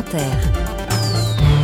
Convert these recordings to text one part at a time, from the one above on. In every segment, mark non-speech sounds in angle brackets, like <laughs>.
Inter.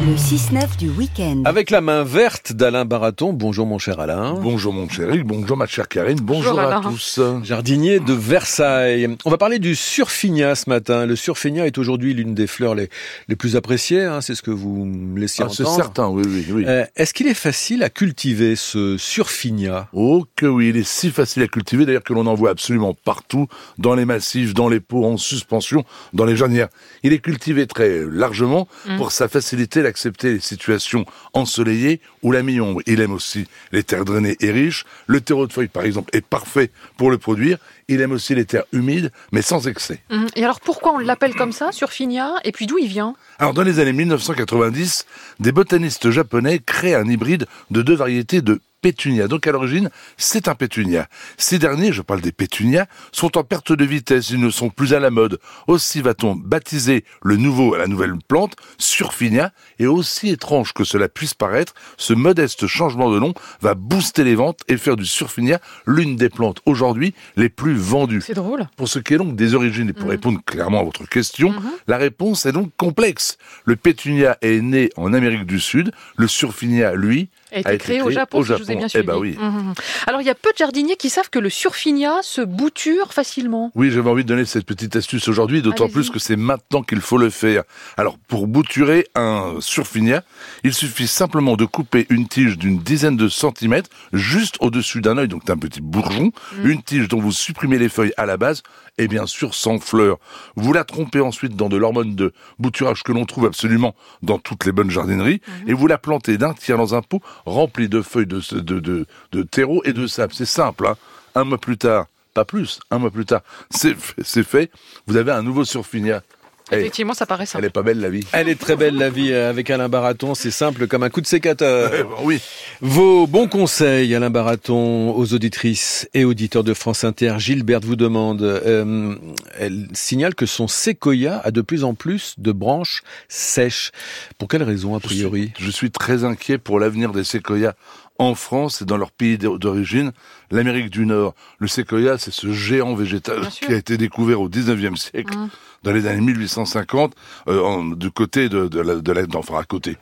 Le 6-9 du week-end. Avec la main verte d'Alain Baraton. Bonjour mon cher Alain. Bonjour mon cher Eric, bonjour ma chère Karine, bonjour, Bonjour, à tous. Jardinier de Versailles. On va parler du surfinia ce matin. Le surfinia est aujourd'hui l'une des fleurs les, les plus appréciées. hein, c'est ce que vous me laissiez Ah, c'est entendre. certain, oui, oui, oui. Euh, Est-ce qu'il est facile à cultiver ce surfinia Oh que oui, il est si facile à cultiver d'ailleurs que l'on en voit absolument partout, dans les massifs, dans les pots, en suspension, dans les jardinières. Il est cultivé très largement pour sa facilité d'accepter les situations ensoleillées ou la mi-ombre. Il aime aussi les terres drainées et riches. Le terreau de feuilles, par exemple, est parfait pour le produire. Il aime aussi les terres humides, mais sans excès. Mhm. Et alors pourquoi on l'appelle comme ça, Surfinia Et puis d'où il vient? Alors, dans les années 1990, des botanistes japonais créent un hybride de deux variétés de pétunia. Donc, à l'origine, c'est un pétunia. Ces derniers, je parle des pétunias, sont en perte de vitesse. Ils ne sont plus à la mode. Aussi va-t-on baptiser le nouveau, la nouvelle plante, surfinia. Et aussi étrange que cela puisse paraître, ce modeste changement de nom va booster les ventes et faire du surfinia l'une des plantes aujourd'hui les plus vendues. C'est drôle. Pour ce qui est donc des origines, et pour répondre clairement à votre question, la réponse est donc complexe. Le pétunia est né en Amérique du Sud, le surfinia, lui, A été créé au Japon, si je vous ai bien Eh ben oui. Mhm. Alors il y a peu de jardiniers qui savent que le Surfinia se bouture facilement. Oui, j'avais envie de donner cette petite astuce aujourd'hui, d'autant plus que c'est maintenant qu'il faut le faire. Alors, pour bouturer un surfinia, il suffit simplement de couper une tige d'une dizaine de centimètres juste au-dessus d'un œil, donc d'un petit bourgeon, une tige dont vous supprimez les feuilles à la base, et bien sûr sans fleurs. Vous la trompez ensuite dans de l'hormone de bouturage que l'on trouve absolument dans toutes les bonnes jardineries, et vous la plantez d'un tiers dans un pot rempli de feuilles de, de, terreau et de sable. C'est simple, hein. Un mois plus tard, pas plus, un mois plus tard, c'est fait-. Vous avez un nouveau surfinia. Effectivement, ça paraît elle simple. est pas belle la vie. Elle est très belle la vie euh, avec Alain Baraton. C'est simple comme un coup de sécateur. <laughs> Oui. Vos bons conseils, Alain Baraton, aux auditrices et auditeurs de France Inter. Gilberte vous demande, euh, elle signale que son séquoia a de plus en plus de branches sèches. Pour quelle raison, a Je suis- priori? Je suis très inquiet pour l'avenir des séquoias en France et dans leur pays d'o- d'origine, l'Amérique du Nord. Le séquoia, c'est ce géant végétal Bien sûr. qui a été découvert au 19e siècle, Mhm. dans les années 1850, euh, en- du côté de, de la, de la- enfin à côté,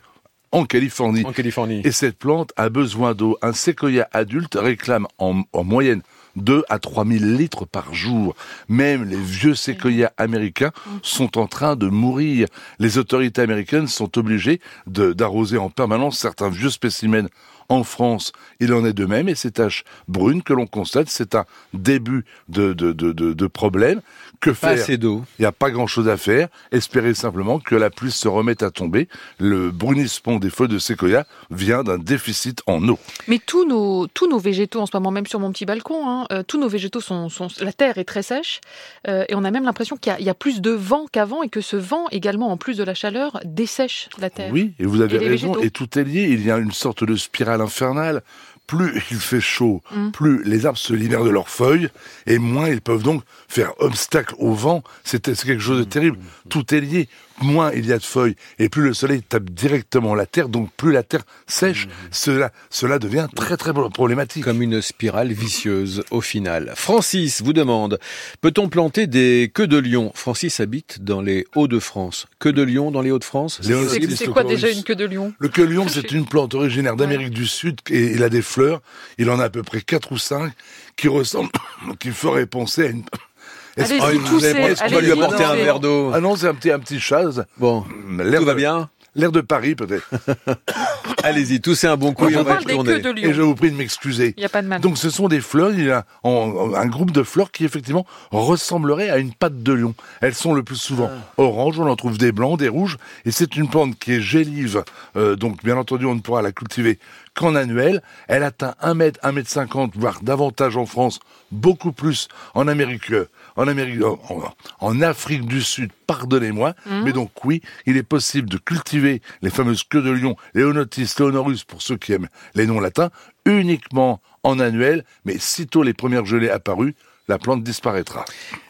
en Californie. En Californie. Et cette plante a besoin d'eau. Un séquoia adulte réclame en, en moyenne 2 à 3 000 litres par jour. Même les vieux séquoias américains sont en train de mourir. Les autorités américaines sont obligées d'arroser en permanence certains vieux spécimens. En France, il en est de même, et ces taches brunes que l'on constate, c'est un début de, de, de, de, de problème. Que Pas faire? assez d'eau. il n'y a pas grand-chose à faire. Espérer simplement que la pluie se remette à tomber. Le brunissement des feuilles de séquoia vient d'un déficit en eau. Mais tous nos, tous nos végétaux, en ce moment même sur mon petit balcon, hein, euh, tous nos végétaux sont, sont... La terre est très sèche euh, et on a même l'impression qu'il y a- il y, a plus de vent qu'avant et que ce vent également, en plus de la chaleur, dessèche la terre. Oui, et vous avez Et raison, et tout est lié. Il y a une sorte de spirale infernale. Plus <laughs> il fait chaud, Mm. plus les arbres se libèrent de leurs feuilles, et moins ils peuvent donc faire obstacle au vent. C'est c'est quelque chose de terrible. Tout est lié. Moins il y a de feuilles, et plus le soleil tape directement la terre, donc plus la terre sèche. Cela, cela devient très très problématique. Comme une spirale vicieuse au final. Francis vous demande, peut-on planter des queues de lion? Francis habite dans les Hauts-de-France. Queues de lion dans les Hauts-de-France? C'est quoi déjà une queue de lion? Le queue-lion, c'est une plante originaire d'Amérique du Sud et il a des fleurs. Il en a à peu près quatre ou cinq qui ressemblent, <coughs> qui feraient penser à une. Est-ce- Ah, qu'on va lui apporter un verre d'eau? Ah non, c'est un petit, un petit chaz. Bon, L'air tout va de- bien L'air de Paris, peut-être. <coughs> Allez-y, toussez un bon coup et on On va de Et je vous prie de m'excuser. Il n'y a pas de mal. Donc ce sont des fleurs, il y a un groupe de fleurs qui effectivement ressemblerait à une patte de lion. Elles sont le plus souvent oranges, on en trouve des blancs, des rouges, et c'est une plante qui est gélive, euh, donc bien entendu on ne pourra la cultiver qu'en annuel. Elle atteint 1 mètre, 1 mètre 50, voire davantage en France, beaucoup plus en Amérique, euh, en Amérique, en, en- en Afrique du Sud, pardonnez-moi. Mais donc oui, il est possible de cultiver les fameuses queues de lion, Leonotis, Leonorus, pour ceux qui aiment les noms latins, uniquement en annuel, mais sitôt les premières gelées apparues, la plante disparaîtra.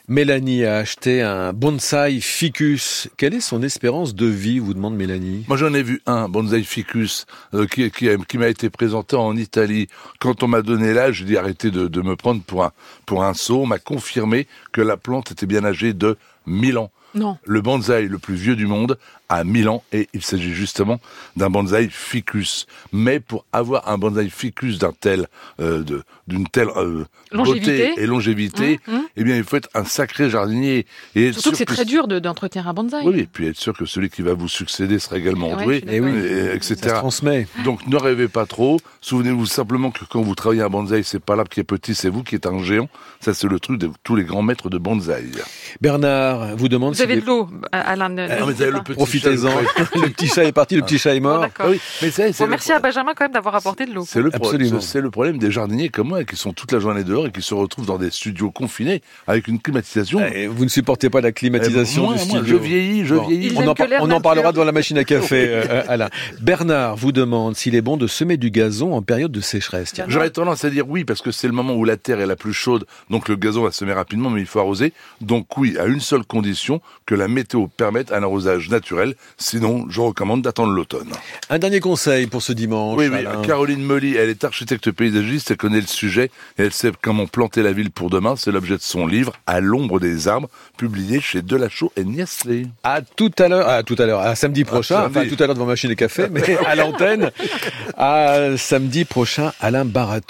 Mélanie a acheté un bonsaï ficus. Quelle est son espérance de vie, vous demande Mélanie? Moi, j'en ai vu un, bonsaï ficus, euh, qui, qui, qui m'a été présenté en Italie. Quand on m'a donné l'âge, j'ai dit arrêtez de, de, me prendre pour un, pour un sot. On m'a confirmé que la plante était bien âgée de 1000 ans. Non. Le bonsaï le plus vieux du monde à Milan et il s'agit justement d'un bonsaï ficus. Mais pour avoir un bonsaï ficus d'un tel, euh, de, d'une telle euh, longévité. beauté et longévité, Mmh, mmh. eh bien il faut être un sacré jardinier et Surtout que c'est très dur de- d'entretenir un bonsaï. Oui, et puis être sûr que celui qui va vous succéder sera également doué, Eh oui. et- etc. Ça se transmet. Donc ne rêvez pas trop. Souvenez-vous simplement que quand vous travaillez un bonsaï, c'est pas l'arbre qui est petit, c'est vous qui êtes un géant. Ça, c'est le truc de tous les grands maîtres de bonsaï. Bernard vous demande Vous avez si de l'eau, Alain. ne- Ah, Profitez-en. chat, <laughs> le petit chat est parti, le petit chat est Bon, mort. Ah oui, mais c'est, c'est Bon, le merci pro- à Benjamin quand même d'avoir apporté de l'eau. C'est le, pro- Absolument. c'est le problème des jardiniers comme moi qui sont toute la journée dehors et qui se retrouvent dans des studios confinés avec une climatisation. Eh, Vous ne supportez pas la climatisation Eh, moi, du moi, studio. je vieillis, je Bon. vieillis. Il On en, par- on parlera devant la machine à café, <laughs> euh, Alain. Bernard vous demande s'il est bon de semer du gazon en période de sécheresse. J'aurais tendance à dire oui parce que c'est le moment où la terre est la plus chaude, donc le gazon va se semer rapidement, mais il faut arroser. Donc oui, à une seule condition que la météo permette un arrosage naturel. Sinon, je recommande d'attendre l'automne. Un dernier conseil pour ce dimanche. Oui, oui. Caroline Molly, elle est architecte paysagiste, elle connaît le sujet et elle sait comment planter la ville pour demain. C'est l'objet de son livre À l'ombre des arbres, publié chez Delachaux et Niasley. À tout à l'heure, à tout à l'heure, à samedi prochain, samedi. enfin tout à l'heure devant machine à café, mais à l'antenne, <laughs> à samedi prochain, Alain Baraton.